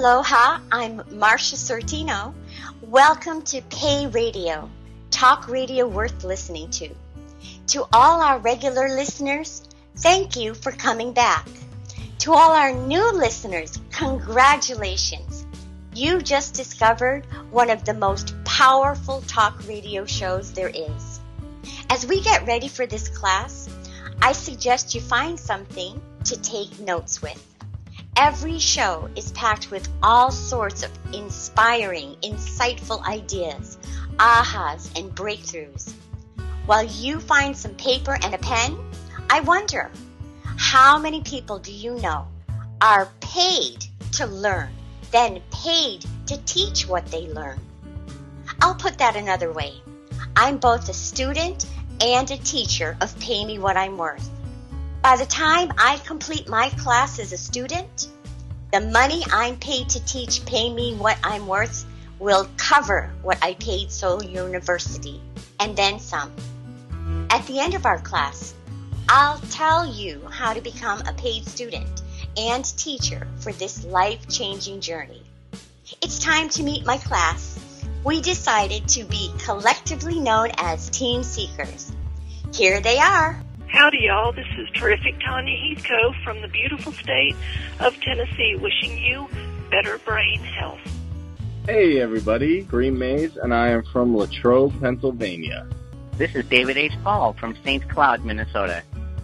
Aloha, I'm Marsha Sortino. Welcome to Pay Radio, talk radio worth listening to. To all our regular listeners, thank you for coming back. To all our new listeners, congratulations. You just discovered one of the most powerful talk radio shows there is. As we get ready for this class, I suggest you find something to take notes with. Every show is packed with all sorts of inspiring, insightful ideas, ahas, and breakthroughs. While you find some paper and a pen, I wonder how many people do you know are paid to learn, then paid to teach what they learn? I'll put that another way. I'm both a student and a teacher of Pay Me What I'm Worth. By the time I complete my class as a student, the money I'm paid to teach Pay Me What I'm Worth will cover what I paid Soul University and then some. At the end of our class, I'll tell you how to become a paid student and teacher for this life changing journey. It's time to meet my class. We decided to be collectively known as Team Seekers. Here they are. Howdy, y'all. This is terrific Tanya Heathcote from the beautiful state of Tennessee, wishing you better brain health. Hey, everybody. Green Mays, and I am from Latrobe, Pennsylvania. This is David H. Paul from St. Cloud, Minnesota.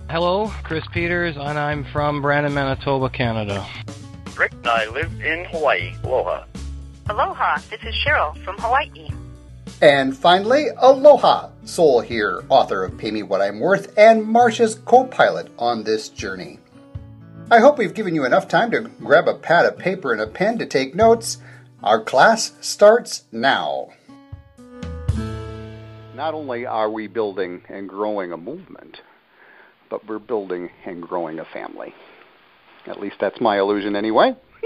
Hello, Chris Peters, and I'm from Brandon, Manitoba, Canada. Rick, and I live in Hawaii. Aloha. Aloha, this is Cheryl from Hawaii. And finally, Aloha, Soul here, author of Pay Me What I'm Worth and Marsha's co pilot on this journey. I hope we've given you enough time to grab a pad of paper and a pen to take notes. Our class starts now. Not only are we building and growing a movement, but we're building and growing a family. At least that's my illusion, anyway.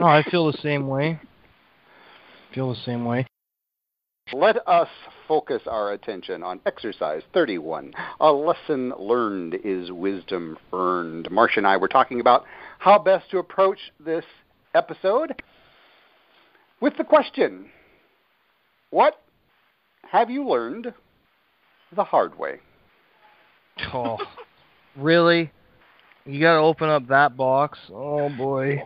oh, I feel the same way feel the same way. Let us focus our attention on exercise 31. A lesson learned is wisdom earned. Marsha and I were talking about how best to approach this episode with the question What have you learned the hard way? Oh, really? You got to open up that box. Oh boy.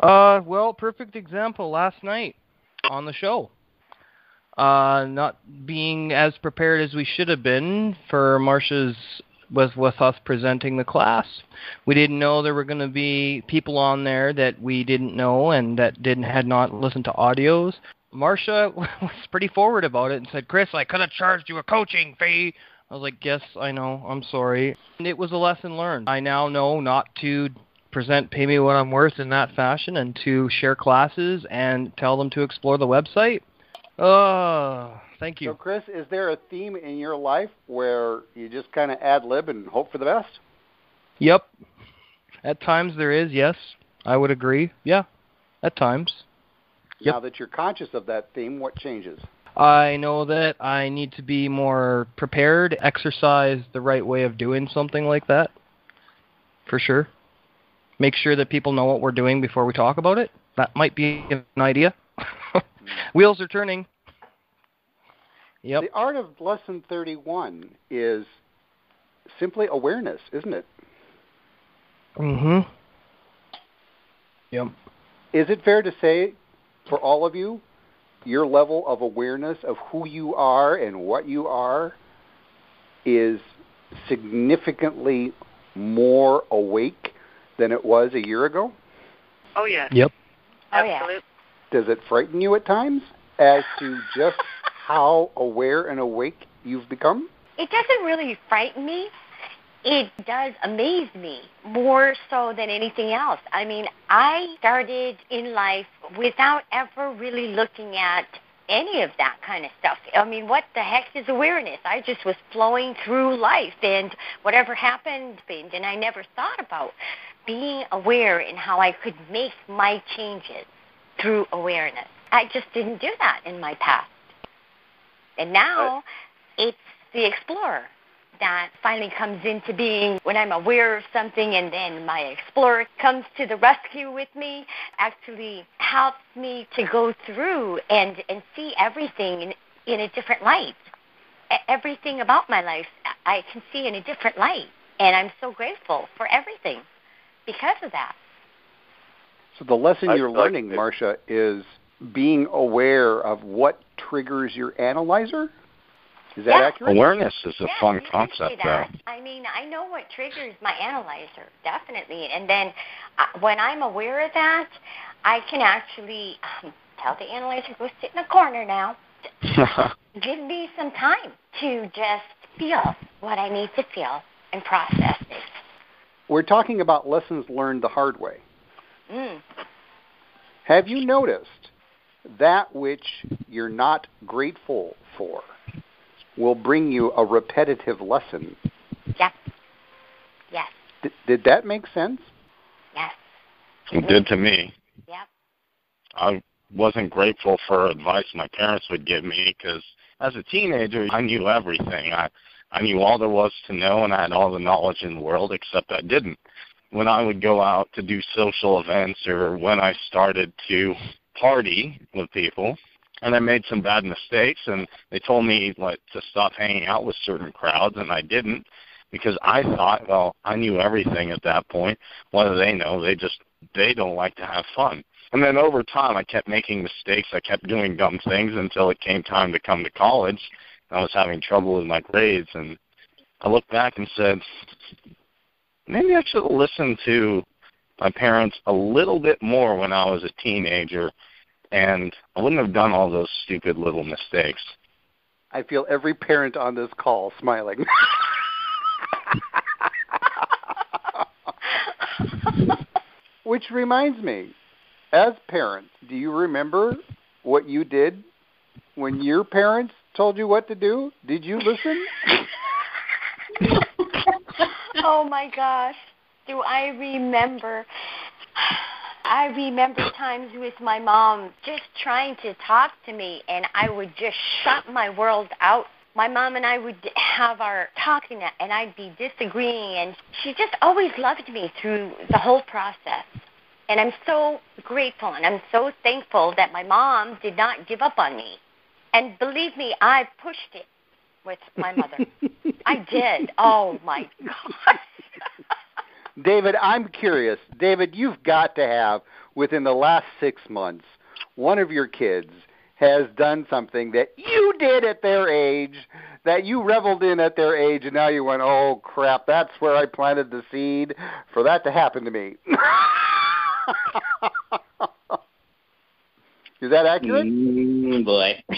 Uh, well, perfect example last night on the show. Uh, not being as prepared as we should have been for Marsha's with with us presenting the class. We didn't know there were going to be people on there that we didn't know and that didn't had not listened to audios. Marcia was pretty forward about it and said, "Chris, I could have charged you a coaching fee." I was like, "Yes, I know. I'm sorry." And it was a lesson learned. I now know not to present Pay Me What I'm Worth in that fashion and to share classes and tell them to explore the website. Oh, thank you. So, Chris, is there a theme in your life where you just kind of ad lib and hope for the best? Yep. At times there is, yes. I would agree. Yeah, at times. Yep. Now that you're conscious of that theme, what changes? I know that I need to be more prepared, exercise the right way of doing something like that. For sure make sure that people know what we're doing before we talk about it. That might be an idea. Wheels are turning. Yep. The art of lesson 31 is simply awareness, isn't it? Mhm. Yep. Is it fair to say for all of you your level of awareness of who you are and what you are is significantly more awake than it was a year ago? Oh yeah. Yep. Oh yeah. Does it frighten you at times as to just how aware and awake you've become? It doesn't really frighten me. It does amaze me more so than anything else. I mean, I started in life without ever really looking at any of that kind of stuff. I mean, what the heck is awareness? I just was flowing through life and whatever happened, and I never thought about being aware in how I could make my changes through awareness. I just didn't do that in my past. And now it's the explorer. that finally comes into being when I'm aware of something and then my explorer comes to the rescue with me actually helps me to go through and, and see everything in, in a different light. Everything about my life I can see in a different light. And I'm so grateful for everything because of that. So the lesson I- you're I- learning, Marsha, is being aware of what triggers your analyzer. Is that Yeah. accurate? Awareness is a yeah, fun concept, though. I mean, I know what triggers my analyzer, definitely. And then uh, when I'm aware of that, I can actually um, tell the analyzer, go sit in a corner now. Give me some time to just feel what I need to feel and process it. We're talking about lessons learned the hard way. Mm. Have you noticed that which you're not grateful for will bring you a repetitive lesson? Yes. Yes. D- did that make sense? Yes. It did to me. Yep. I wasn't grateful for advice my parents would give me because as a teenager, I knew everything. I I knew all there was to know, and I had all the knowledge in the world, except I didn't. When I would go out to do social events, or when I started to party with people, and I made some bad mistakes, and they told me like to stop hanging out with certain crowds, and I didn't because I thought, well, I knew everything at that point. What do they know? They just they don't like to have fun. And then over time, I kept making mistakes. I kept doing dumb things until it came time to come to college. I was having trouble with my grades, and I looked back and said, maybe I should have listened to my parents a little bit more when I was a teenager, and I wouldn't have done all those stupid little mistakes. I feel every parent on this call smiling. Which reminds me, as parents, do you remember what you did when your parents told you what to do? Did you listen? oh my gosh. Do I remember? I remember times with my mom just trying to talk to me, and I would just shut my world out. My mom and I would have our talking, and I'd be disagreeing, and she just always loved me through the whole process. And I'm so grateful, and I'm so thankful that my mom did not give up on me. And believe me, I pushed it with my mother. I did. Oh my gosh. David, I'm curious. David, you've got to have, within the last six months, one of your kids has done something that you did at their age, that you reveled in at their age, and now you went, oh crap, that's where I planted the seed for that to happen to me. Is that accurate? Mm, boy.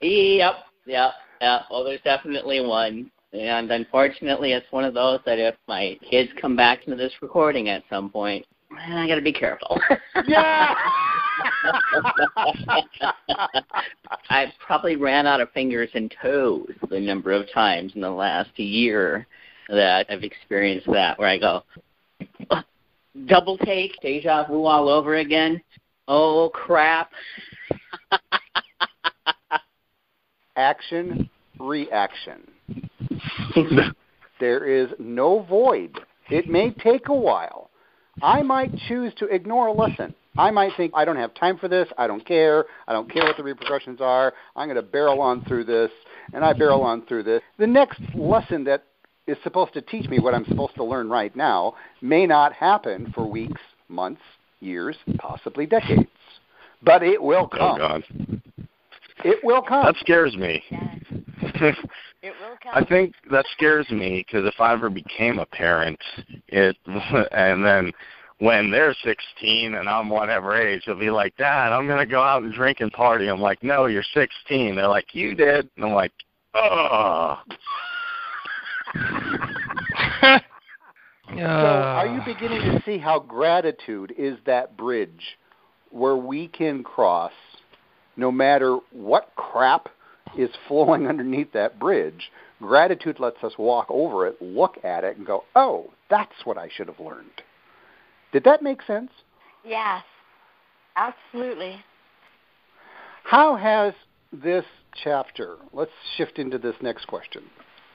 yep, yep, yep. Well, there's definitely one. And unfortunately, it's one of those that if my kids come back into this recording at some point, I got to be careful. yeah. I probably ran out of fingers and toes the number of times in the last year that I've experienced that, where I go, double take, deja vu all over again. Oh crap! Action, reaction. there is no void. It may take a while. I might choose to ignore a lesson. I might think, I don't have time for this. I don't care. I don't care what the repercussions are. I'm going to barrel on through this. And I barrel on through this. The next lesson that is supposed to teach me what I'm supposed to learn right now may not happen for weeks, months, years, possibly decades. But it will Oh come. God, It will come. that scares me. It will come. I think that scares me because if I ever became a parent, it and then when they're 16 and I'm whatever age, they'll be like, "Dad, I'm gonna go out and drink and party." I'm like, "No, you're 16." They're like, "You did," and I'm like, "Oh." So, are you ah. beginning to see how gratitude is that bridge where we can cross no matter what crap is flowing underneath that bridge? Gratitude lets us walk over it, look at it, and go, oh, that's what I should have learned. Did that make sense? Yes, absolutely. How has this chapter, let's shift into this next question.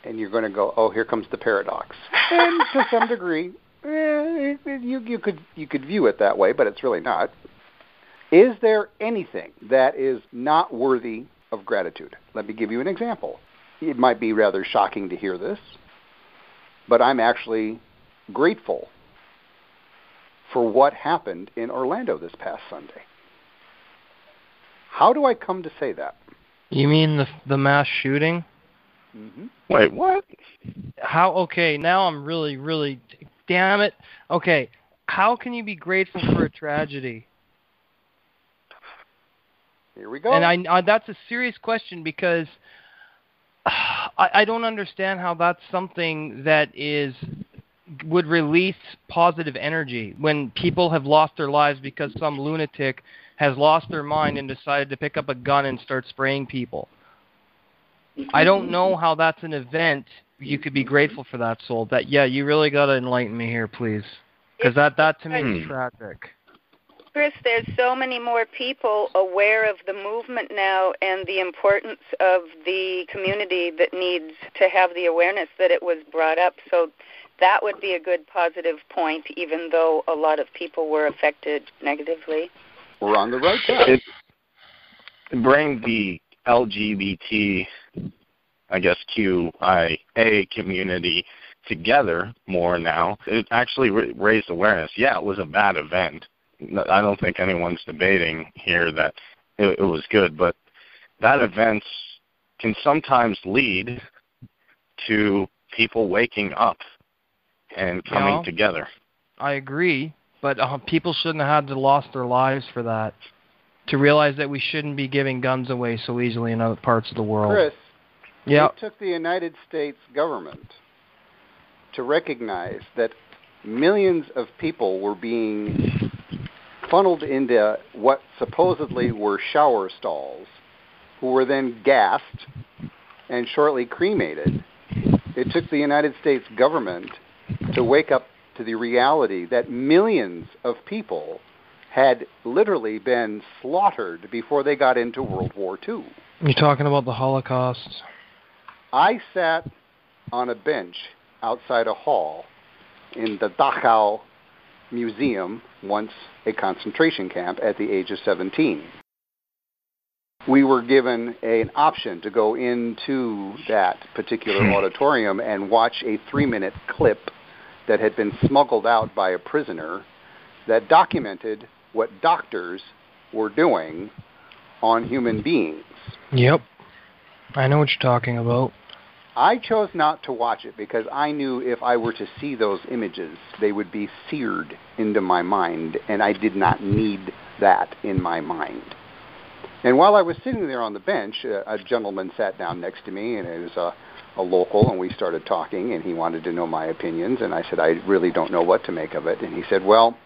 And you're going to go, oh, here comes the paradox. And to some degree, eh, you, you, could, you could view it that way, but it's really not. Is there anything that is not worthy of gratitude? Let me give you an example. It might be rather shocking to hear this, but I'm actually grateful for what happened in Orlando this past Sunday. How do I come to say that? You mean the the mass shooting? Mm-hmm. Wait, what? How? Okay, now I'm really, really. Damn it. Okay, how can you be grateful for a tragedy? Here we go. And I, I that's a serious question because I, I don't understand how that's something that is would release positive energy when people have lost their lives because some lunatic has lost their mind and decided to pick up a gun and start spraying people. I don't know how that's an event you could be grateful for that soul. That yeah, you really got to enlighten me here, please, because that that to me is tragic. Chris, there's so many more people aware of the movement now and the importance of the community that needs to have the awareness that it was brought up. So that would be a good positive point, even though a lot of people were affected negatively. We're on the right track. It, bring the LGBT, I guess QIA community together more now. It actually raised awareness. Yeah, it was a bad event. I don't think anyone's debating here that it, it was good, but that event can sometimes lead to people waking up and coming together. I agree, but uh, people shouldn't have had to lost their lives for that. To realize that we shouldn't be giving guns away so easily in other parts of the world. Chris, yep. it took the United States government to recognize that millions of people were being funneled into what supposedly were shower stalls, who were then gassed and shortly cremated. It took the United States government to wake up to the reality that millions of people had literally been slaughtered before they got into World War II. You're talking about the Holocaust. I sat on a bench outside a hall in the Dachau Museum, once a concentration camp, at the age of 17. We were given a, an option to go into that particular hmm. auditorium and watch a three minute clip that had been smuggled out by a prisoner that documented what doctors were doing on human beings. Yep. I know what you're talking about. I chose not to watch it because I knew if I were to see those images, they would be seared into my mind, and I did not need that in my mind. And while I was sitting there on the bench, a, a gentleman sat down next to me, and it was a a local and we started talking and he wanted to know my opinions and I said I really don't know what to make of it and he said well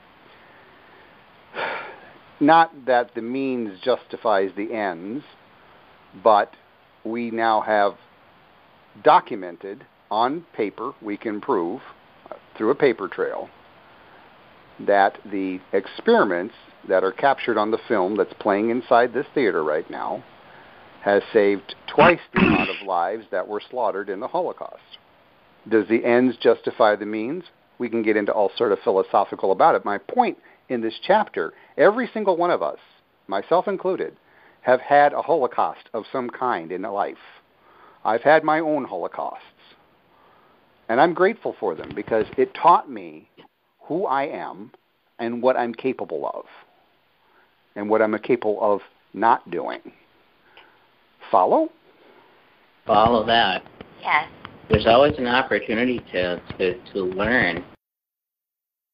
not that the means justifies the ends but we now have documented on paper we can prove through a paper trail that the experiments that are captured on the film that's playing inside this theater right now has saved twice the amount of lives that were slaughtered in the Holocaust. Does the ends justify the means? We can get into all sort of philosophical about it. My point in this chapter, every single one of us, myself included, have had a Holocaust of some kind in life. I've had my own Holocausts. And I'm grateful for them because it taught me who I am and what I'm capable of and what I'm capable of not doing. Follow? Follow that. Yes. There's always an opportunity to, to, to learn.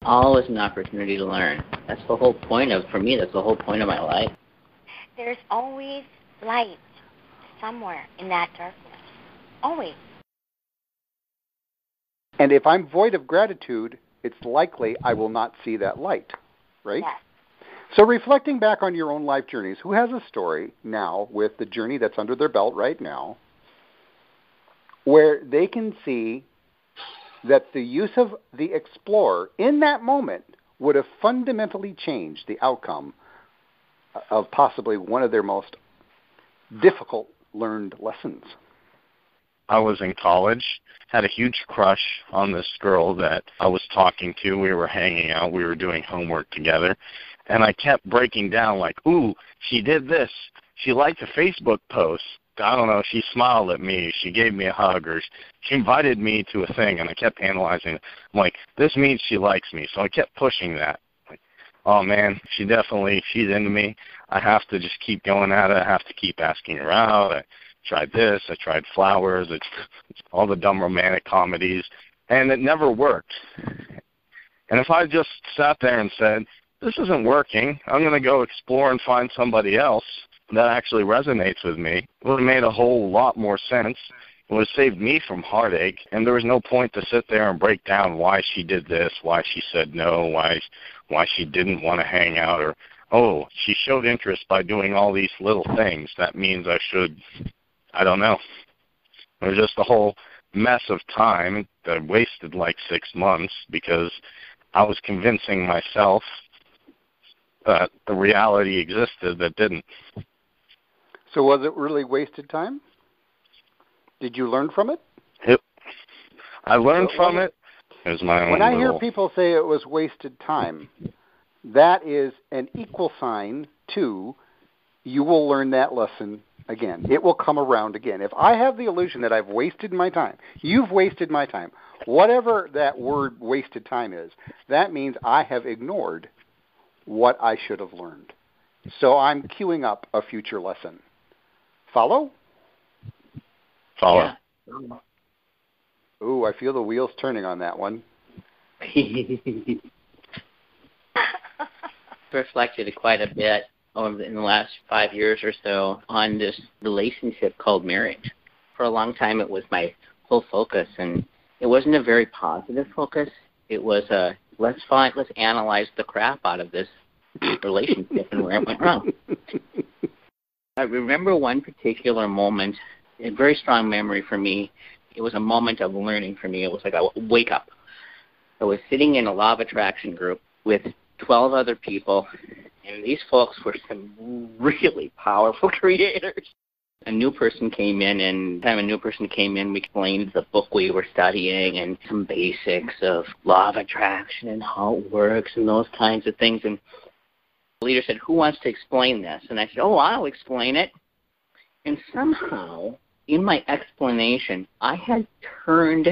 Always an opportunity to learn. That's the whole point of, for me, that's the whole point of my life. There's always light somewhere in that darkness. Always. And if I'm void of gratitude, it's likely I will not see that light, right? Yes. So, reflecting back on your own life journeys, who has a story now with the journey that's under their belt right now where they can see that the use of the explorer in that moment would have fundamentally changed the outcome of possibly one of their most difficult learned lessons? I was in college, had a huge crush on this girl that I was talking to. We were hanging out, we were doing homework together, and I kept breaking down like, "Ooh, she did this. She liked a Facebook post. I don't know, she smiled at me, she gave me a hug, or she invited me to a thing, and I kept analyzing it. I'm like, this means she likes me, so I kept pushing that. Like, oh man, she definitely, she's into me. I have to just keep going at it. I have to keep asking her out. I tried this, I tried flowers, it's, it's all the dumb romantic comedies, and it never worked. And if I just sat there and said, this isn't working, I'm going to go explore and find somebody else, that actually resonates with me. It would have made a whole lot more sense. It would have saved me from heartache, and there was no point to sit there and break down why she did this, why she said no, why why she didn't want to hang out, or oh, she showed interest by doing all these little things. That means I should, I don't know. It was just a whole mess of time that I wasted like six months because I was convincing myself that the reality existed that didn't. So was it really wasted time? Did you learn from it? it I learned from it. It was my when I little... hear people say it was wasted time, that is an equal sign to you will learn that lesson again. It will come around again. If I have the illusion that I've wasted my time, you've wasted my time. Whatever that word wasted time is, that means I have ignored what I should have learned. So I'm queuing up a future lesson. Follow? Follow. Yeah. Ooh, I feel the wheels turning on that one. Reflected quite a bit over in the last five years or so on this relationship called marriage. For a long time, it was my whole focus, and it wasn't a very positive focus. It was a let's find, let's analyze the crap out of this relationship and where it went wrong. I remember one particular moment, a very strong memory for me. It was a moment of learning for me. It was like a wake up. I was sitting in a law of attraction group with 12 other people, and these folks were some really powerful creators. A new person came in, and time a new person came in, we explained the book we were studying and some basics of law of attraction and how it works and those kinds of things. And the leader said, Who wants to explain this? And I said, Oh, I'll explain it. And somehow, in my explanation, I had turned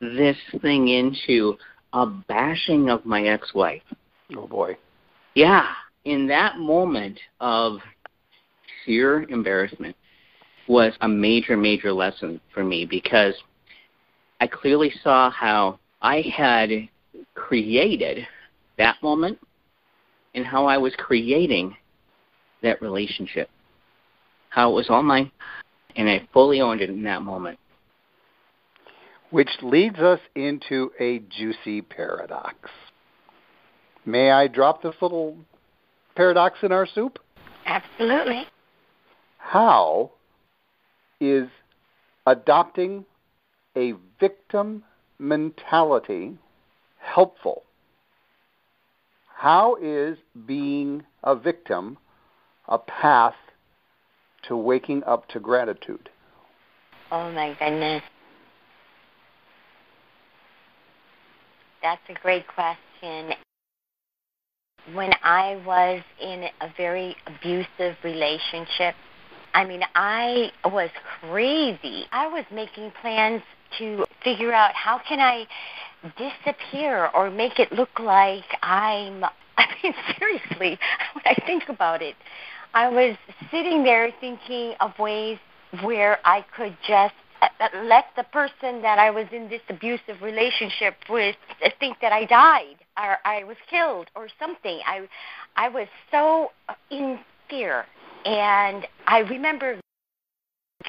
this thing into a bashing of my ex wife. Oh, boy. Yeah. In that moment of sheer embarrassment was a major, major lesson for me because I clearly saw how I had created that moment and how I was creating that relationship. How it was all mine, and I fully owned it in that moment. Which leads us into a juicy paradox. May I drop this little paradox in our soup? Absolutely. How is adopting a victim mentality helpful how is being a victim a path to waking up to gratitude? Oh my goodness. That's a great question. When I was in a very abusive relationship, I mean, I was crazy. I was making plans to figure out how can I disappear or make it look like I'm. I mean, seriously, when I think about it, I was sitting there thinking of ways where I could just uh, uh, let the person that I was in this abusive relationship with think that I died or I was killed or something. I I was so in fear and I remember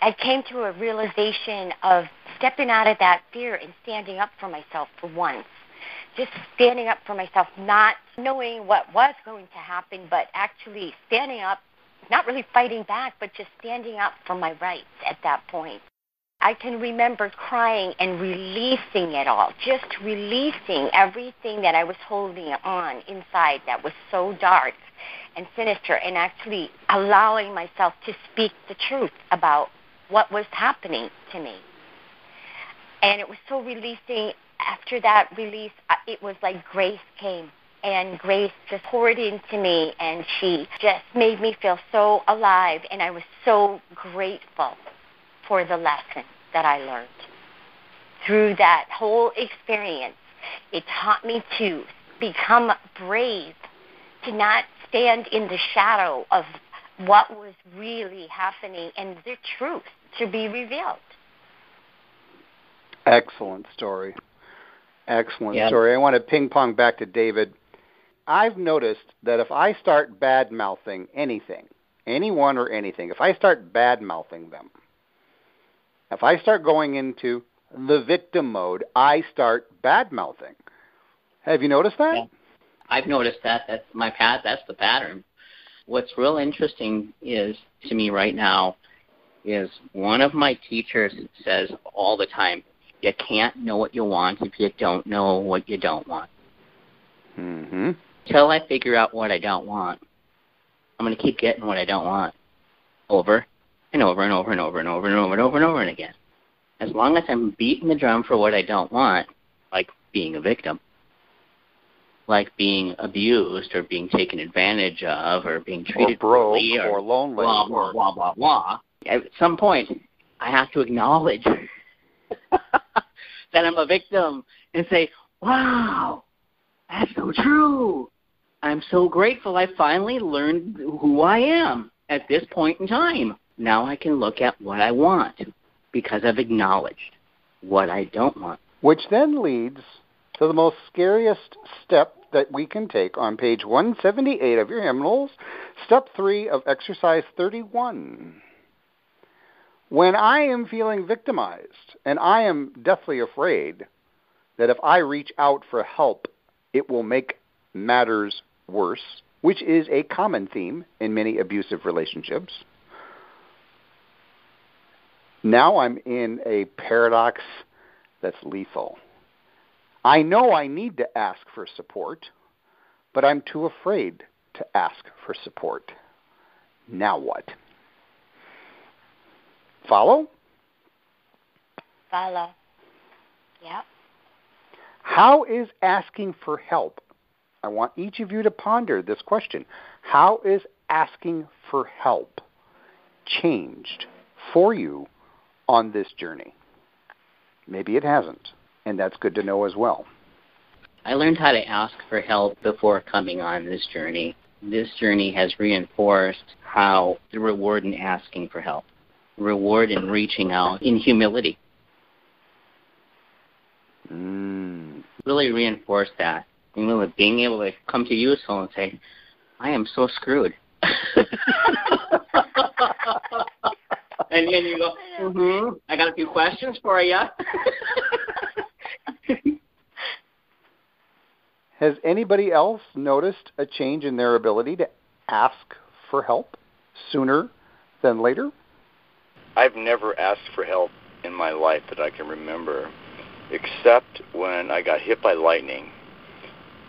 I came to a realization of stepping out of that fear and standing up for myself for once. Just standing up for myself, not knowing what was going to happen, but actually standing up, not really fighting back, but just standing up for my rights at that point. I can remember crying and releasing it all, just releasing everything that I was holding on inside that was so dark and sinister and actually allowing myself to speak the truth about what was happening to me. And it was so releasing. After that release, uh, it was like grace came and Grace just poured into me and she just made me feel so alive and I was so grateful for the lesson that I learned. Through that whole experience, it taught me to become brave, to not stand in the shadow of what was really happening and the truth to be revealed. Excellent story. Excellent Yeah. story. I want to ping pong back to David. I've noticed that if I start bad mouthing anything, anyone or anything, if I start bad mouthing them, if I start going into the victim mode, I start bad mouthing. Have you noticed that? Yeah. I've noticed that. That's my pat. That's the pattern. What's real interesting is to me right now is one of my teachers says all the time, "You can't know what you want if you don't know what you don't want." Mm-hmm. Till I figure out what I don't want, I'm going to keep getting what I don't want over and over and over and over and over and over and over and over and again. As long as I'm beating the drum for what I don't want, like being a victim, like being abused or being taken advantage of or being Or treated broke poorly or lonely blah blah or blah blah blah. At some point, I have to acknowledge that I'm a victim and say, "Wow, that's so true." I'm so grateful I finally learned who I am at this point in time. Now I can look at what I want because I've acknowledged what I don't want. which then leads to the most scariest step that we can take on page 178 of your hymnals, step 3 of exercise 31. When I am feeling victimized and I am deathly afraid that if I reach out for help, it will make matters worse, which is a common theme in many abusive relationships. Now I'm in a paradox that's lethal. I know I need to ask for support, but I'm too afraid to ask for support. Now what? Follow? Follow. Yep. How is asking for help? I want each of you to ponder this question. How is asking for help changed for you on this journey? Maybe it hasn't, and that's good to know as well. I learned how to ask for help before coming on this journey. This journey has reinforced how the reward in asking for help, reward in reaching out in humility, Mm. really reinforce that. You know, being able to come to you so and say, I am so screwed. and then you go, mm-hmm, I got a few questions for you. Has anybody else noticed a change in their ability to ask for help sooner than later? I've never asked for help in my life that I can remember, except when I got hit by lightning.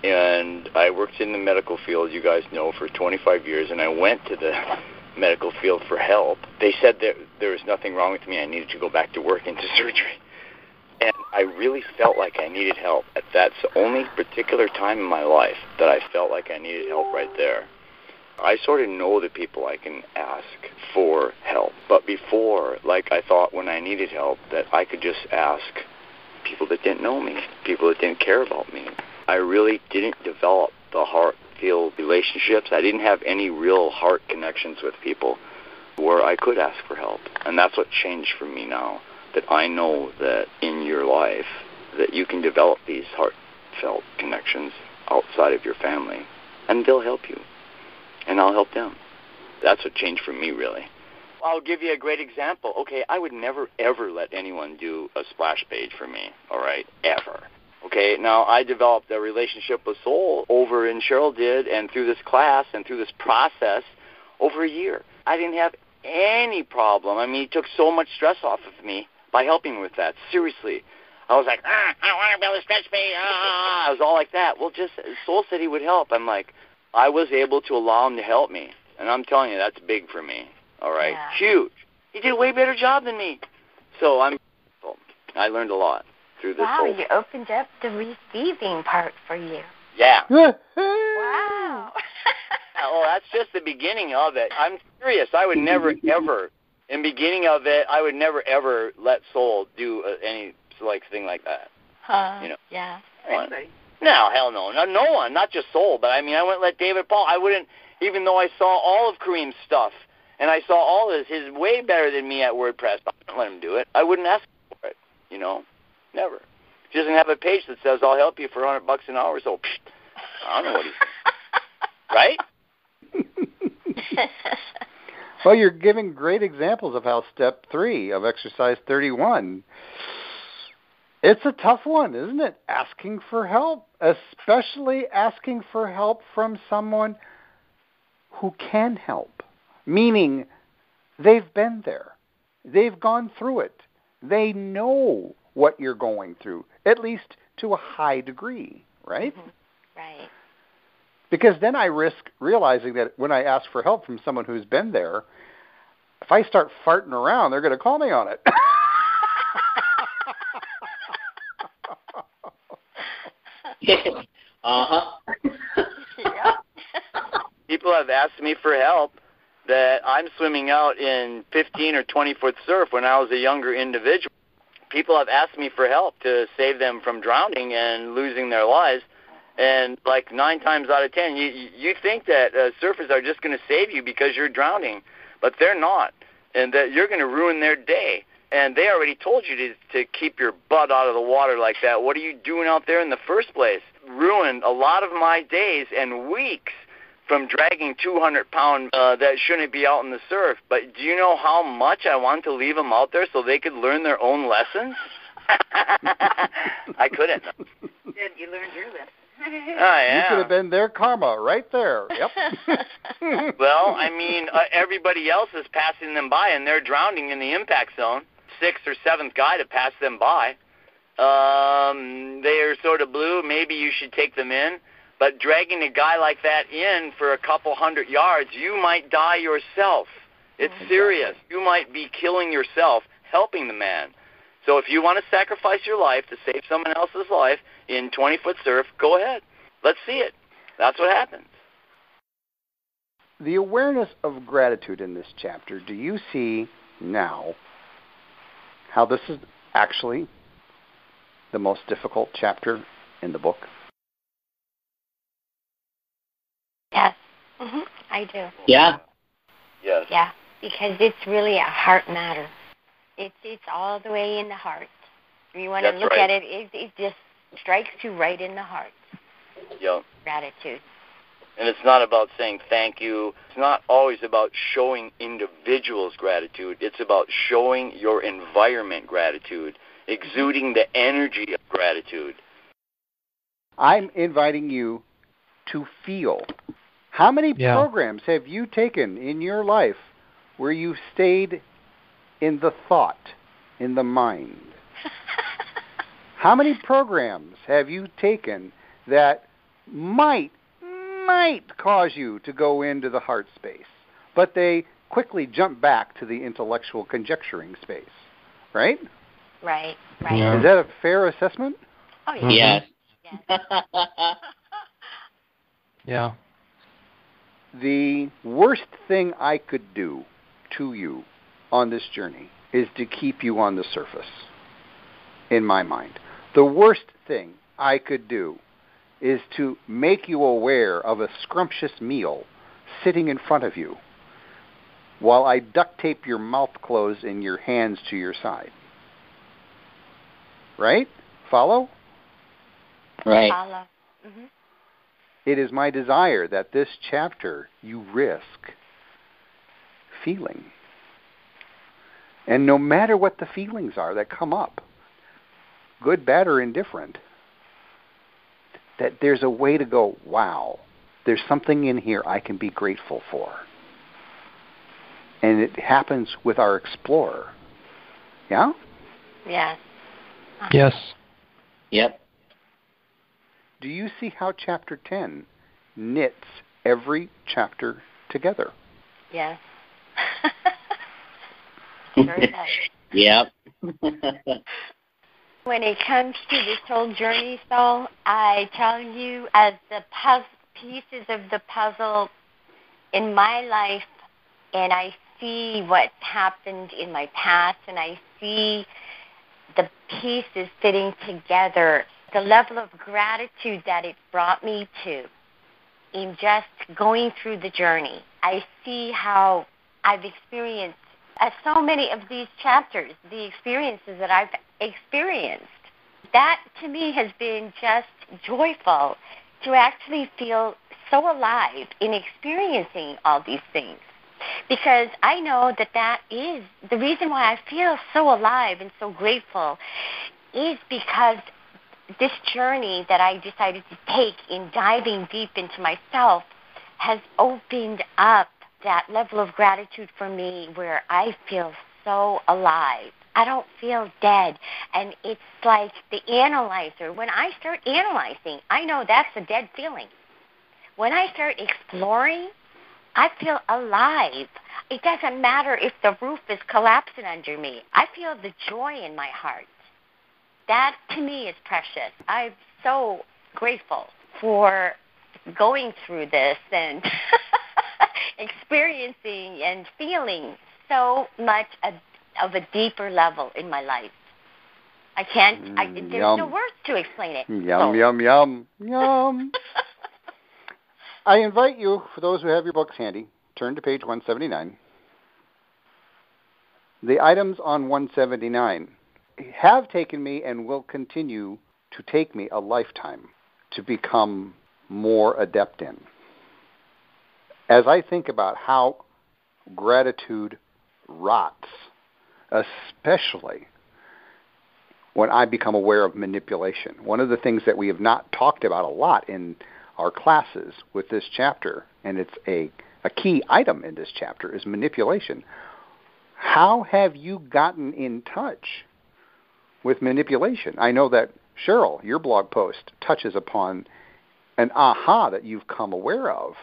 And I worked in the medical field, you guys know, for 25 years, and I went to the medical field for help. They said that there was nothing wrong with me. I needed to go back to work into surgery. And I really felt like I needed help. That's the only particular time in my life that I felt like I needed help right there. I sort of know the people I can ask for help. But before, like I thought when I needed help that I could just ask people that didn't know me, people that didn't care about me. I really didn't develop the heart-filled relationships. I didn't have any real heart connections with people where I could ask for help. And that's what changed for me now, that I know that in your life that you can develop these heartfelt connections outside of your family and they'll help you and I'll help them. That's what changed for me, really. I'll give you a great example. Okay, I would never, ever let anyone do a splash page for me, all right? Ever. Okay, now I developed a relationship with Soul over, and Cheryl did, and through this class and through this process over a year. I didn't have any problem. I mean, he took so much stress off of me by helping me with that. Seriously. I was like, ah, I don't want to build a stretch page. Ah. I was all like that. Well, just Soul said he would help. I'm like, I was able to allow him to help me. And I'm telling you, that's big for me. All right, Yeah. huge. He did a way better job than me. So I'm. I learned a lot through this wow, whole. you opened up the receiving part for you. Yeah. Wow. Oh, that's just the beginning of it. I'm serious. I would never ever, in beginning of it, I would never ever let Soul do uh, any like thing like that. Huh. You know. Yeah. What? No, hell no, no, no one, not just Soul, but I mean, I wouldn't let David Paul. I wouldn't, even though I saw all of Kareem's stuff and I saw all his, his way better than me at WordPress. I wouldn't let him do it. I wouldn't ask for it. You know, never. He doesn't have a page that says I'll help you for a hundred bucks an hour. So, psh, I don't know what he's right. Well, you're giving great examples of how step three of exercise 31. It's a tough one, isn't it? Asking for help, especially asking for help from someone who can help, meaning they've been there, they've gone through it, they know what you're going through, at least to a high degree, right? Mm-hmm. Right. Because then I risk realizing that when I ask for help from someone who's been there, if I start farting around, they're going to call me on it. uh huh. People have asked me for help that I'm swimming out in 15 or 20 foot surf when I was a younger individual. People have asked me for help to save them from drowning and losing their lives. And like nine times out of ten, you you think that uh, surfers are just going to save you because you're drowning, but they're not, and that you're going to ruin their day. And they already told you to to keep your butt out of the water like that. What are you doing out there in the first place? Ruined a lot of my days and weeks from dragging 200 pound uh, that shouldn't be out in the surf. But do you know how much I want to leave them out there so they could learn their own lessons? I couldn't. Good, you learned your lesson. Oh, You could have been their karma right there. Yep. Well, I mean, uh, everybody else is passing them by, and they're drowning in the impact zone. Sixth or seventh guy to pass them by. Um, they are sort of blue. Maybe you should take them in. But dragging a guy like that in for a couple hundred yards, you might die yourself. It's serious. You might be killing yourself helping the man. So if you want to sacrifice your life to save someone else's life in 20 foot surf, go ahead. Let's see it. That's what happens. the awareness of gratitude in this chapter, do you see now how this is actually the most difficult chapter in the book? Yes. hmm I do. Yeah. Yes. Yeah, because it's really a heart matter. It's it's all the way in the heart. If you want to look right. at it, it, it just strikes you right in the heart. Yep. Gratitude. And it's not about saying thank you. It's not always about showing individuals gratitude. It's about showing your environment gratitude, exuding the energy of gratitude. I'm inviting you to feel. How many Yeah. programs have you taken in your life where you stayed in the thought, in the mind? How many programs have you taken that might might cause you to go into the heart space, but they quickly jump back to the intellectual conjecturing space, right? Right, right. Yeah. Is that a fair assessment? Oh, yeah. Mm-hmm. Yes. Yes. Yeah. The worst thing I could do to you on this journey is to keep you on the surface, in my mind. The worst thing I could do is to make you aware of a scrumptious meal sitting in front of you while I duct tape your mouth closed and your hands to your side. Right? Follow? Right. Follow. hmm It is my desire that this chapter you risk feeling. And no matter what the feelings are that come up, good, bad, or indifferent, that there's a way to go, wow, there's something in here I can be grateful for. And it happens with our explorer. Yeah? Yes. Uh-huh. Yes. Yep. Do you see how chapter 10 knits every chapter together. Yes. sure does. Yep. when it comes to this whole journey, though, I tell you, as the puzzle, pieces of the puzzle in my life, and I see what's happened in my past, and I see the pieces fitting together, the level of gratitude that it brought me to in just going through the journey. I see how I've experienced uh, so many of these chapters, the experiences that I've experienced. That to me has been just joyful to actually feel so alive in experiencing all these things. Because I know that that is the reason why I feel so alive and so grateful is because this journey that I decided to take in diving deep into myself has opened up that level of gratitude for me where I feel so alive. I don't feel dead. And it's like the analyzer. When I start analyzing, I know that's a dead feeling. When I start exploring, I feel alive. It doesn't matter if the roof is collapsing under me. I feel the joy in my heart. That to me is precious. I'm so grateful for going through this and experiencing and feeling so much a, of a deeper level in my life. I can't. I, Mm, there's yum. no words to explain it. Yum, So- yum, yum, yum. I invite you, for those who have your books handy, turn to page 179. The items on 179 have taken me and will continue to take me a lifetime to become more adept in. As I think about how gratitude rots, especially when I become aware of manipulation. One of the things that we have not talked about a lot in our classes with this chapter, and it's a, a key item in this chapter, is manipulation. How have you gotten in touch with manipulation? I know that, Cheryl, your blog post touches upon an aha that you've come aware of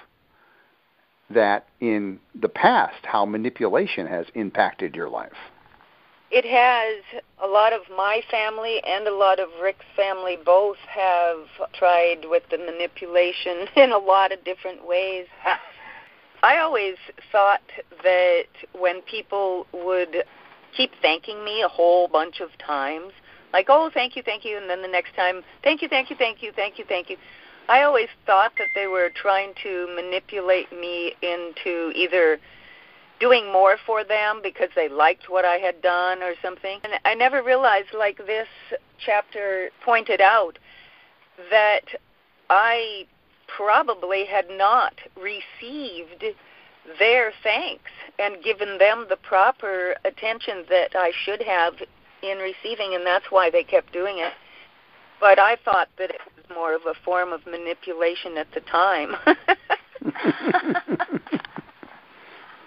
that in the past, how manipulation has impacted your life. It has. A lot of my family and a lot of Rick's family both have tried with the manipulation in a lot of different ways. I always thought that when people would keep thanking me a whole bunch of times, like, oh, thank you, thank you, and then the next time, thank you, thank you, thank you, thank you, thank you. I always thought that they were trying to manipulate me into either doing more for them because they liked what I had done or something. And I never realized, like this chapter pointed out, that I probably had not received their thanks and given them the proper attention that I should have in receiving, and that's why they kept doing it. But I thought that it was more of a form of manipulation at the time.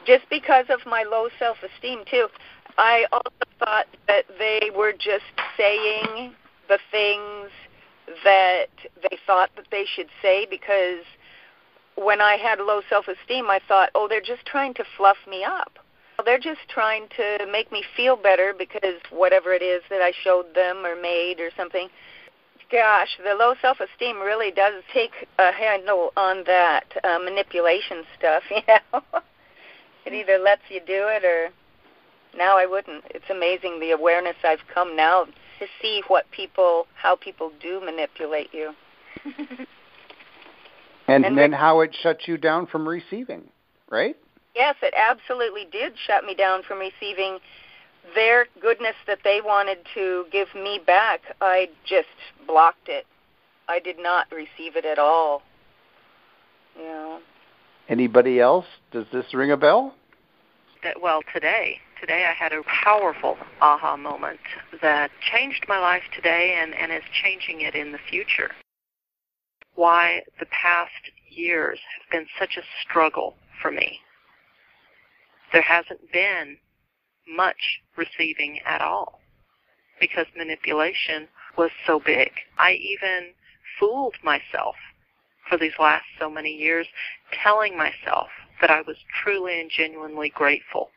just because of my low self esteem too. I also thought that they were just saying the things that they thought that they should say because when I had low self esteem I thought, oh they're just trying to fluff me up. They're just trying to make me feel better because whatever it is that I showed them or made or something. Gosh, the low self esteem really does take a handle on that uh, manipulation stuff, you know. It either lets you do it or now I wouldn't. It's amazing the awareness I've come now to see what people how people do manipulate you. and, And then how it shuts you down from receiving, right? Yes, it absolutely did shut me down from receiving their goodness that they wanted to give me back. I just blocked it. I did not receive it at all. You know. Anybody else? Does this ring a bell? That well today today i had a powerful aha moment that changed my life today and and is changing it in the future. Why the past years have been such a struggle for me. There hasn't been much receiving at all because manipulation was so big. I even fooled myself for these last so many years, telling myself that I was truly and genuinely grateful.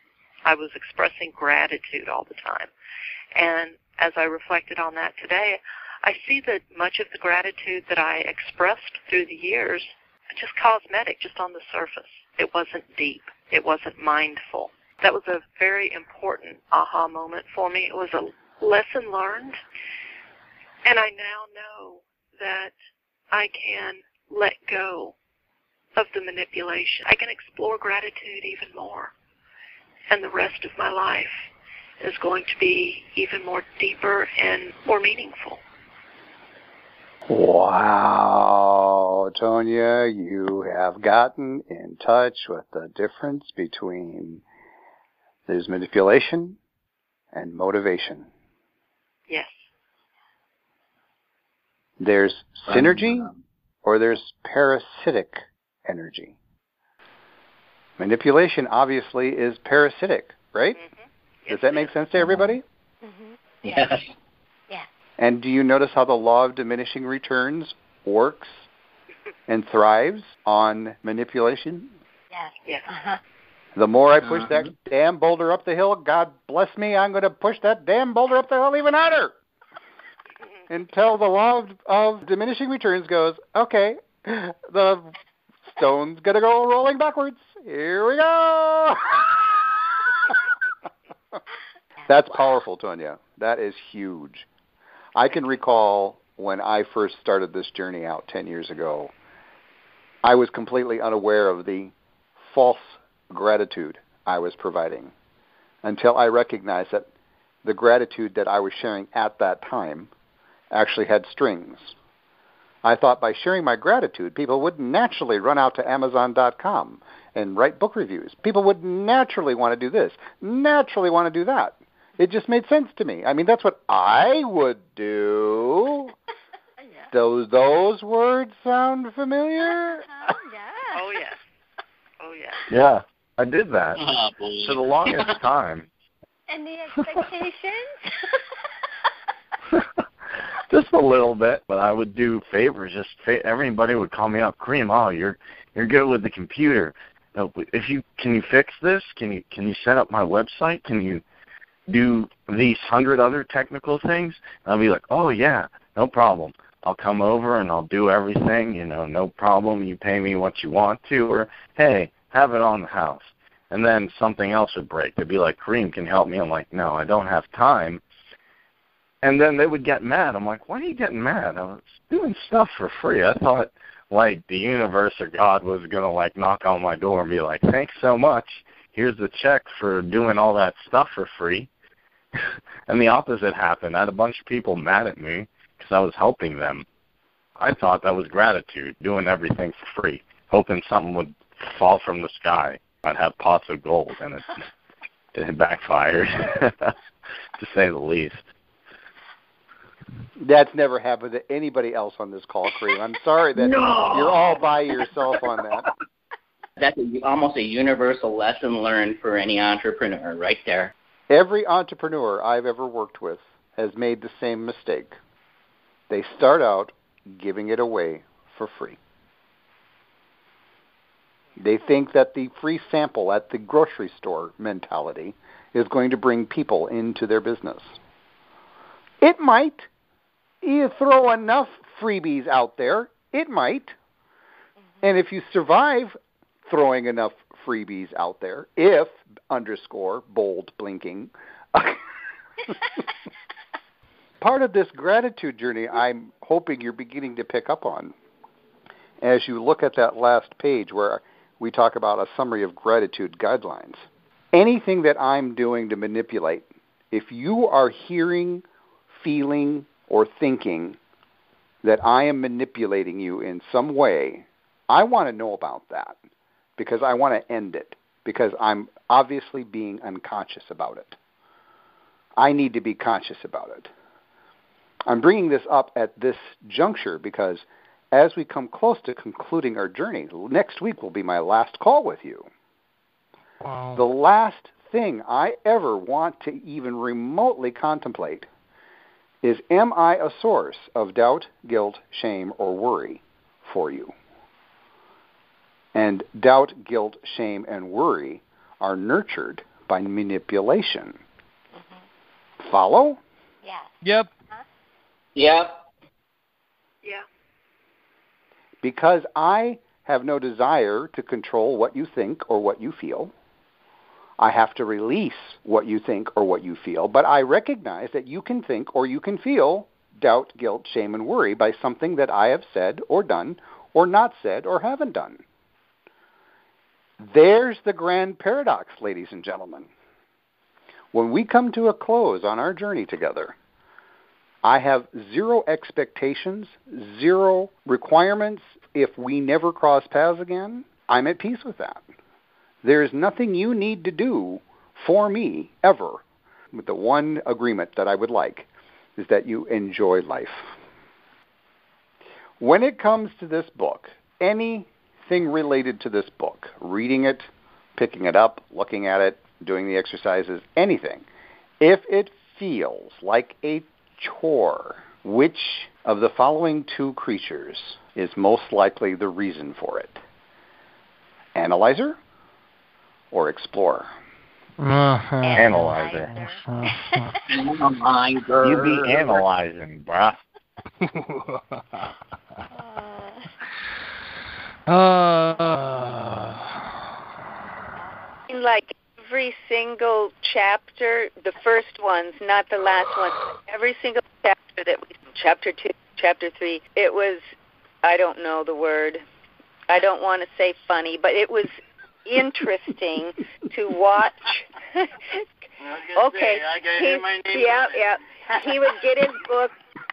I was expressing gratitude all the time. And as I reflected on that today, I see that much of the gratitude that I expressed through the years just cosmetic, just on the surface. It wasn't deep. It wasn't mindful. That was a very important aha moment for me. It was a lesson learned. And I now know that I can let go of the manipulation. I can explore gratitude even more. And the rest of my life is going to be even more deeper and more meaningful. Wow, Tonya, you have gotten in touch with the difference between there's manipulation and motivation. Yes. There's synergy um, or there's parasitic energy. Manipulation obviously is parasitic, right? Mm-hmm. Does that make sense to everybody? Mm-hmm. Yes. Yeah. And do you notice how the law of diminishing returns works and thrives on manipulation? Yes. Yes. Uh-huh. The more I push that damn boulder up the hill, God bless me, I'm going to push that damn boulder up the hill even harder. Until the law of, of diminishing returns goes, okay, the stone's going to go rolling backwards. Here we go. That's powerful, Tonya. That is huge. I can recall when I first started this journey out 10 years ago, I was completely unaware of the false gratitude I was providing until I recognized that the gratitude that I was sharing at that time actually had strings. I thought by sharing my gratitude, people would naturally run out to Amazon.com and write book reviews. People would naturally want to do this, naturally want to do that. It just made sense to me. I mean, that's what I would do. yeah. Those those words sound familiar? Uh-huh. Yeah. Oh, yes. Oh, yes. Yeah, I did that Oh, for the longest time. And the expectations? just a little bit, but I would do favors. Just fa- everybody would call me up, Kareem. Oh, you're you're good with the computer. If you can you fix this? Can you can you set up my website? Can you do these hundred other technical things? And I'll be like, oh yeah, no problem. I'll come over and I'll do everything. You know, no problem. You pay me what you want to, or hey, have it on the house. And then something else would break. They'd be like, Kareem, can help me? I'm like, no, I don't have time. And then they would get mad. I'm like, why are you getting mad? I was doing stuff for free. I thought like the universe or God was gonna like knock on my door and be like, thanks so much. Here's the check for doing all that stuff for free. and the opposite happened. I had a bunch of people mad at me because I was helping them. I thought that was gratitude, doing everything for free, hoping something would fall from the sky. I'd have pots of gold, and it, it backfired, to say the least. That's never happened to anybody else on this call, Kareem. I'm sorry that No. you're all by yourself on that. That's a, almost a universal lesson learned for any entrepreneur, right there. Every entrepreneur I've ever worked with has made the same mistake. They start out giving it away for free. They think that the free sample at the grocery store mentality is going to bring people into their business. It might. You throw enough freebies out there, it might. Mm-hmm. And if you survive throwing enough freebies out there, if underscore bold blinking, part of this gratitude journey I'm hoping you're beginning to pick up on as you look at that last page where we talk about a summary of gratitude guidelines. Anything that I'm doing to manipulate, if you are hearing, feeling, or thinking that I am manipulating you in some way, I want to know about that because I want to end it because I'm obviously being unconscious about it. I need to be conscious about it. I'm bringing this up at this juncture because as we come close to concluding our journey, next week will be my last call with you. Wow. The last thing I ever want to even remotely contemplate is am I a source of doubt, guilt, shame, or worry for you? And doubt, guilt, shame, and worry are nurtured by manipulation. Mm-hmm. Follow? Yeah. Yep. Yep. Yeah. Because I have no desire to control what you think or what you feel. I have to release what you think or what you feel, but I recognize that you can think or you can feel doubt, guilt, shame, and worry by something that I have said or done or not said or haven't done. There's the grand paradox, ladies and gentlemen. When we come to a close on our journey together, I have zero expectations, zero requirements. If we never cross paths again, I'm at peace with that. There is nothing you need to do for me ever. With the one agreement that I would like is that you enjoy life. When it comes to this book, anything related to this book, reading it, picking it up, looking at it, doing the exercises, anything, if it feels like a chore, which of the following two creatures is most likely the reason for it? Analyzer or explorer? Uh-huh. Analyzer. Analyzer. You be analyzing, bruh. uh, like every single chapter, the first ones, not the last ones, every single chapter that we, chapter two, chapter three, it was, I don't know the word, I don't want to say funny, but it was interesting to watch. okay, He- yeah, yeah. He would get his book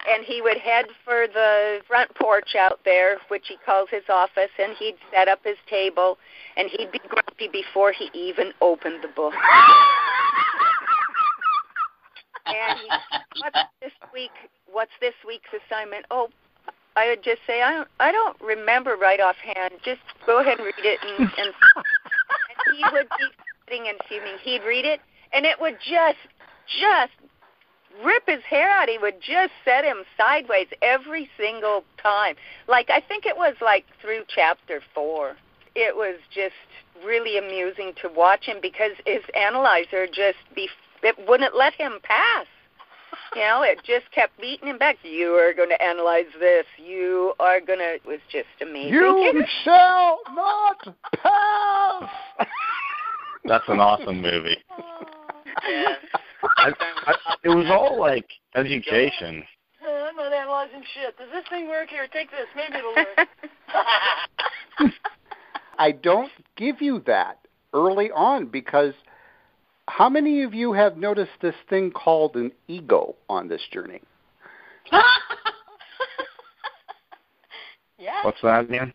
and he would head for the front porch out there, which he calls his office, and he'd set up his table, and he'd be grumpy before he even opened the book. and he, what's this week? What's this week's assignment? Oh, I would just say I don't. I don't remember right offhand. Just go ahead and read it, and, and he would be sitting and fuming. He'd read it, and it would just, just rip his hair out. He would just set him sideways every single time. Like I think it was like through chapter four. It was just really amusing to watch him because his analyzer just be it wouldn't let him pass. You know, it just kept beating him back. You are going to analyze this. You are going to. It was just amazing. You shall not pass. That's an awesome movie. Yes. Oh, I, I, it was all like education. I'm not analyzing shit. Does this thing work here? Take this. Maybe it'll work. I don't give you that early on because how many of you have noticed this thing called an ego on this journey? yeah. What's that again?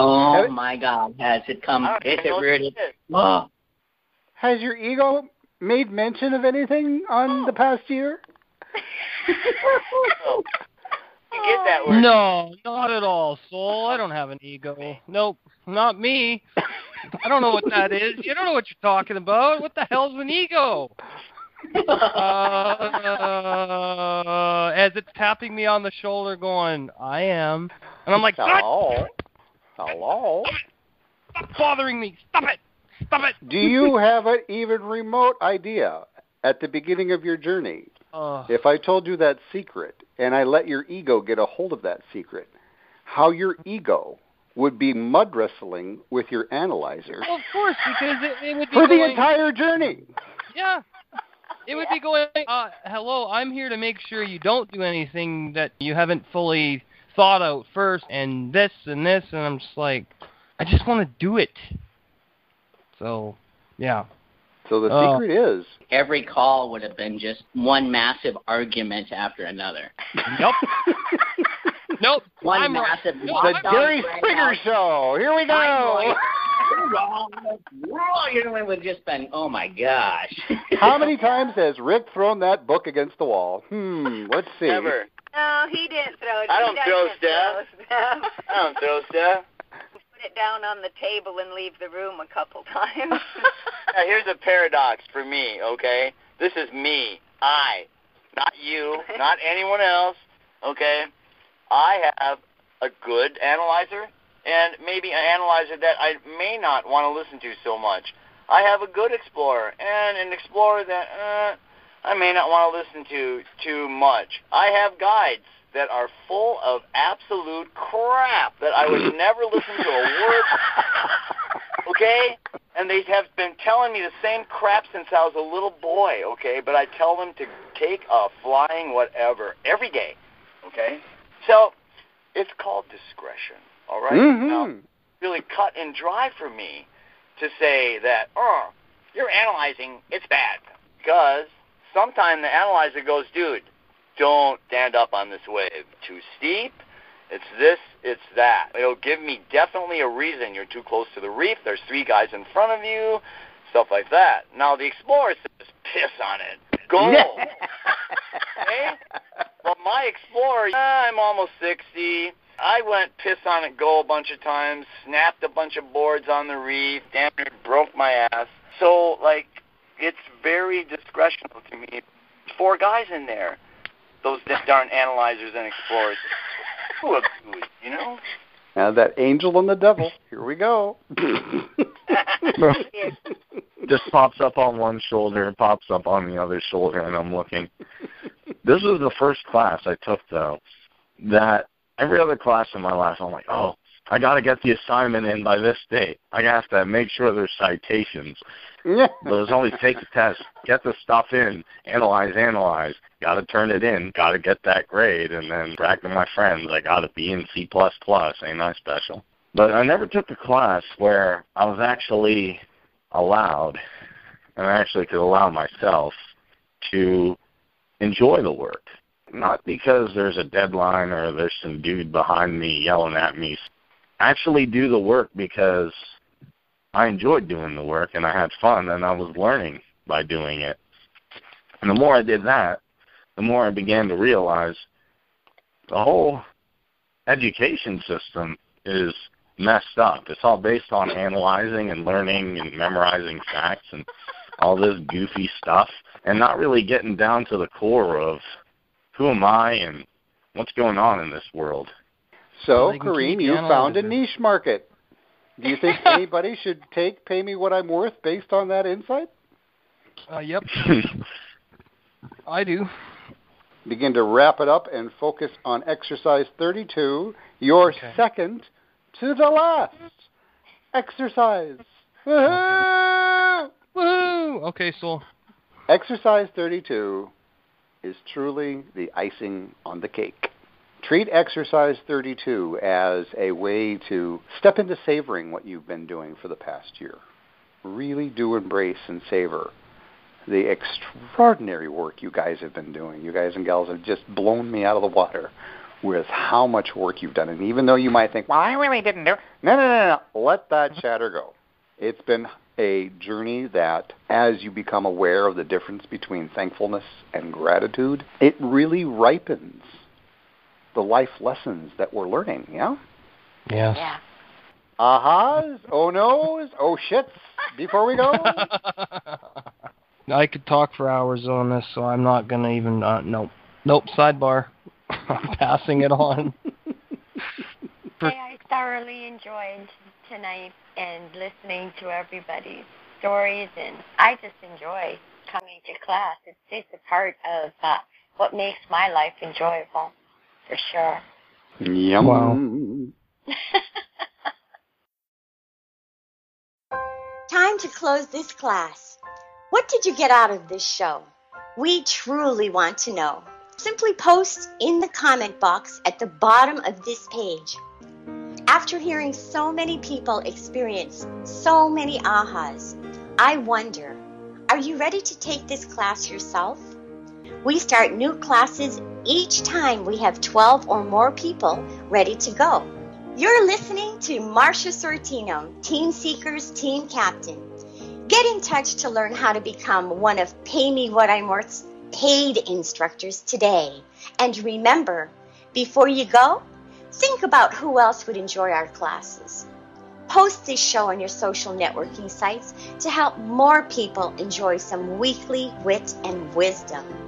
Oh it- my God! Has it come? I Has it really? Oh, Has your ego made mention of anything on the past year? Oh. You get that word. no, not at all, Soul. I don't have an ego. Nope, not me. I don't know what that is. You don't know what you're talking about. What the hell's an ego? Uh, as it's tapping me on the shoulder, going, "I am," and I'm like, "God, Hello. Stop bothering me! Stop it! Stop it!" Do you have an even remote idea at the beginning of your journey? Uh, If I told you that secret and I let your ego get a hold of that secret, how your ego would be mud wrestling with your analyzer well, of course, because it, it would be for the going, entire journey. Yeah. It would be going, uh, hello, I'm here to make sure you don't do anything that you haven't fully thought out first, and this and this, and I'm just like, I just want to do it. So, yeah. So the Oh. secret is every call would have been just one massive argument after another. Nope. nope. One I'm massive. No, the I'm Jerry right. Springer show. Here we go. I'm wrong. Wrong. It would just been, oh my gosh. How many times has Rick thrown that book against the wall? Hmm, let's see. Never. No, he didn't throw it. I don't throw throw stuff. stuff. I don't throw stuff. Put it down on the table and leave the room a couple times. Now here's a paradox for me, okay? This is me. I. Not you, not anyone else, okay? I have a good analyzer and maybe an analyzer that I may not want to listen to so much. I have a good explorer and an explorer that uh, I may not want to listen to too much. I have guides that are full of absolute crap that I would never listen to a word. Okay? And they have been telling me the same crap since I was a little boy, okay? But I tell them to take a flying whatever every day. Okay? So it's called discretion. All right? Mhm. Now, really cut and dry for me to say that, oh, you're analyzing, it's bad. Because sometimes the analyzer goes, dude, don't stand up on this wave. Too steep. It's this, it's that. It'll give me definitely a reason you're too close to the reef. There's three guys in front of you, stuff like that. Now the Explorer says, piss on it. Go. okay? Well, my Explorer, I'm almost 60. I went piss on it, go a bunch of times, snapped a bunch of boards on the reef, damn near broke my ass. So, like, it's very discretional to me. Four guys in there, those darn analyzers and explorers. Who abused, you know? Now that angel and the devil. Here we go. just pops up on one shoulder and pops up on the other shoulder, and I'm looking. This was the first class I took, though, that every other class in my life, I'm like, oh, I got to get the assignment in by this date. I have to make sure there's citations. Yeah. But it was only take the test, get the stuff in, analyze, analyze. Got to turn it in. Got to get that grade, and then brag to my friends. I got to be in C plus plus. Ain't I special? But I never took a class where I was actually allowed, and I actually could allow myself to enjoy the work. Not because there's a deadline or there's some dude behind me yelling at me. Actually do the work because I enjoyed doing the work and I had fun and I was learning by doing it. And the more I did that, the more I began to realize the whole education system is messed up. It's all based on analyzing and learning and memorizing facts and all this goofy stuff and not really getting down to the core of who am I and what's going on in this world. So, Kareem, you found a niche market. Do you think anybody should take pay me what I'm worth based on that insight? Uh, yep, I do. Begin to wrap it up and focus on exercise 32, your Okay. second to the last exercise. Woohoo! Woo! Okay, so Exercise 32 is truly the icing on the cake. Treat exercise 32 as a way to step into savoring what you've been doing for the past year. Really do embrace and savor the extraordinary work you guys have been doing. You guys and gals have just blown me out of the water with how much work you've done. And even though you might think, well, I really didn't do no, no, no, no, let that chatter go. It's been a journey that, as you become aware of the difference between thankfulness and gratitude, it really ripens the life lessons that we're learning, yeah? yes. Yeah. Ahas, oh no's, oh shits, before we go? I could talk for hours on this, so I'm not gonna even. Uh, nope. Nope. Sidebar. I'm passing it on. Hey, I thoroughly enjoyed tonight and listening to everybody's stories, and I just enjoy coming to class. It's just a part of uh, what makes my life enjoyable, for sure. Yum. Wow. Time to close this class. What did you get out of this show? We truly want to know. Simply post in the comment box at the bottom of this page. After hearing so many people experience so many ahas, I wonder are you ready to take this class yourself? We start new classes each time we have 12 or more people ready to go. You're listening to Marsha Sortino, Team Seekers Team Captain. Get in touch to learn how to become one of Pay Me What I'm Worth's paid instructors today. And remember, before you go, think about who else would enjoy our classes. Post this show on your social networking sites to help more people enjoy some weekly wit and wisdom.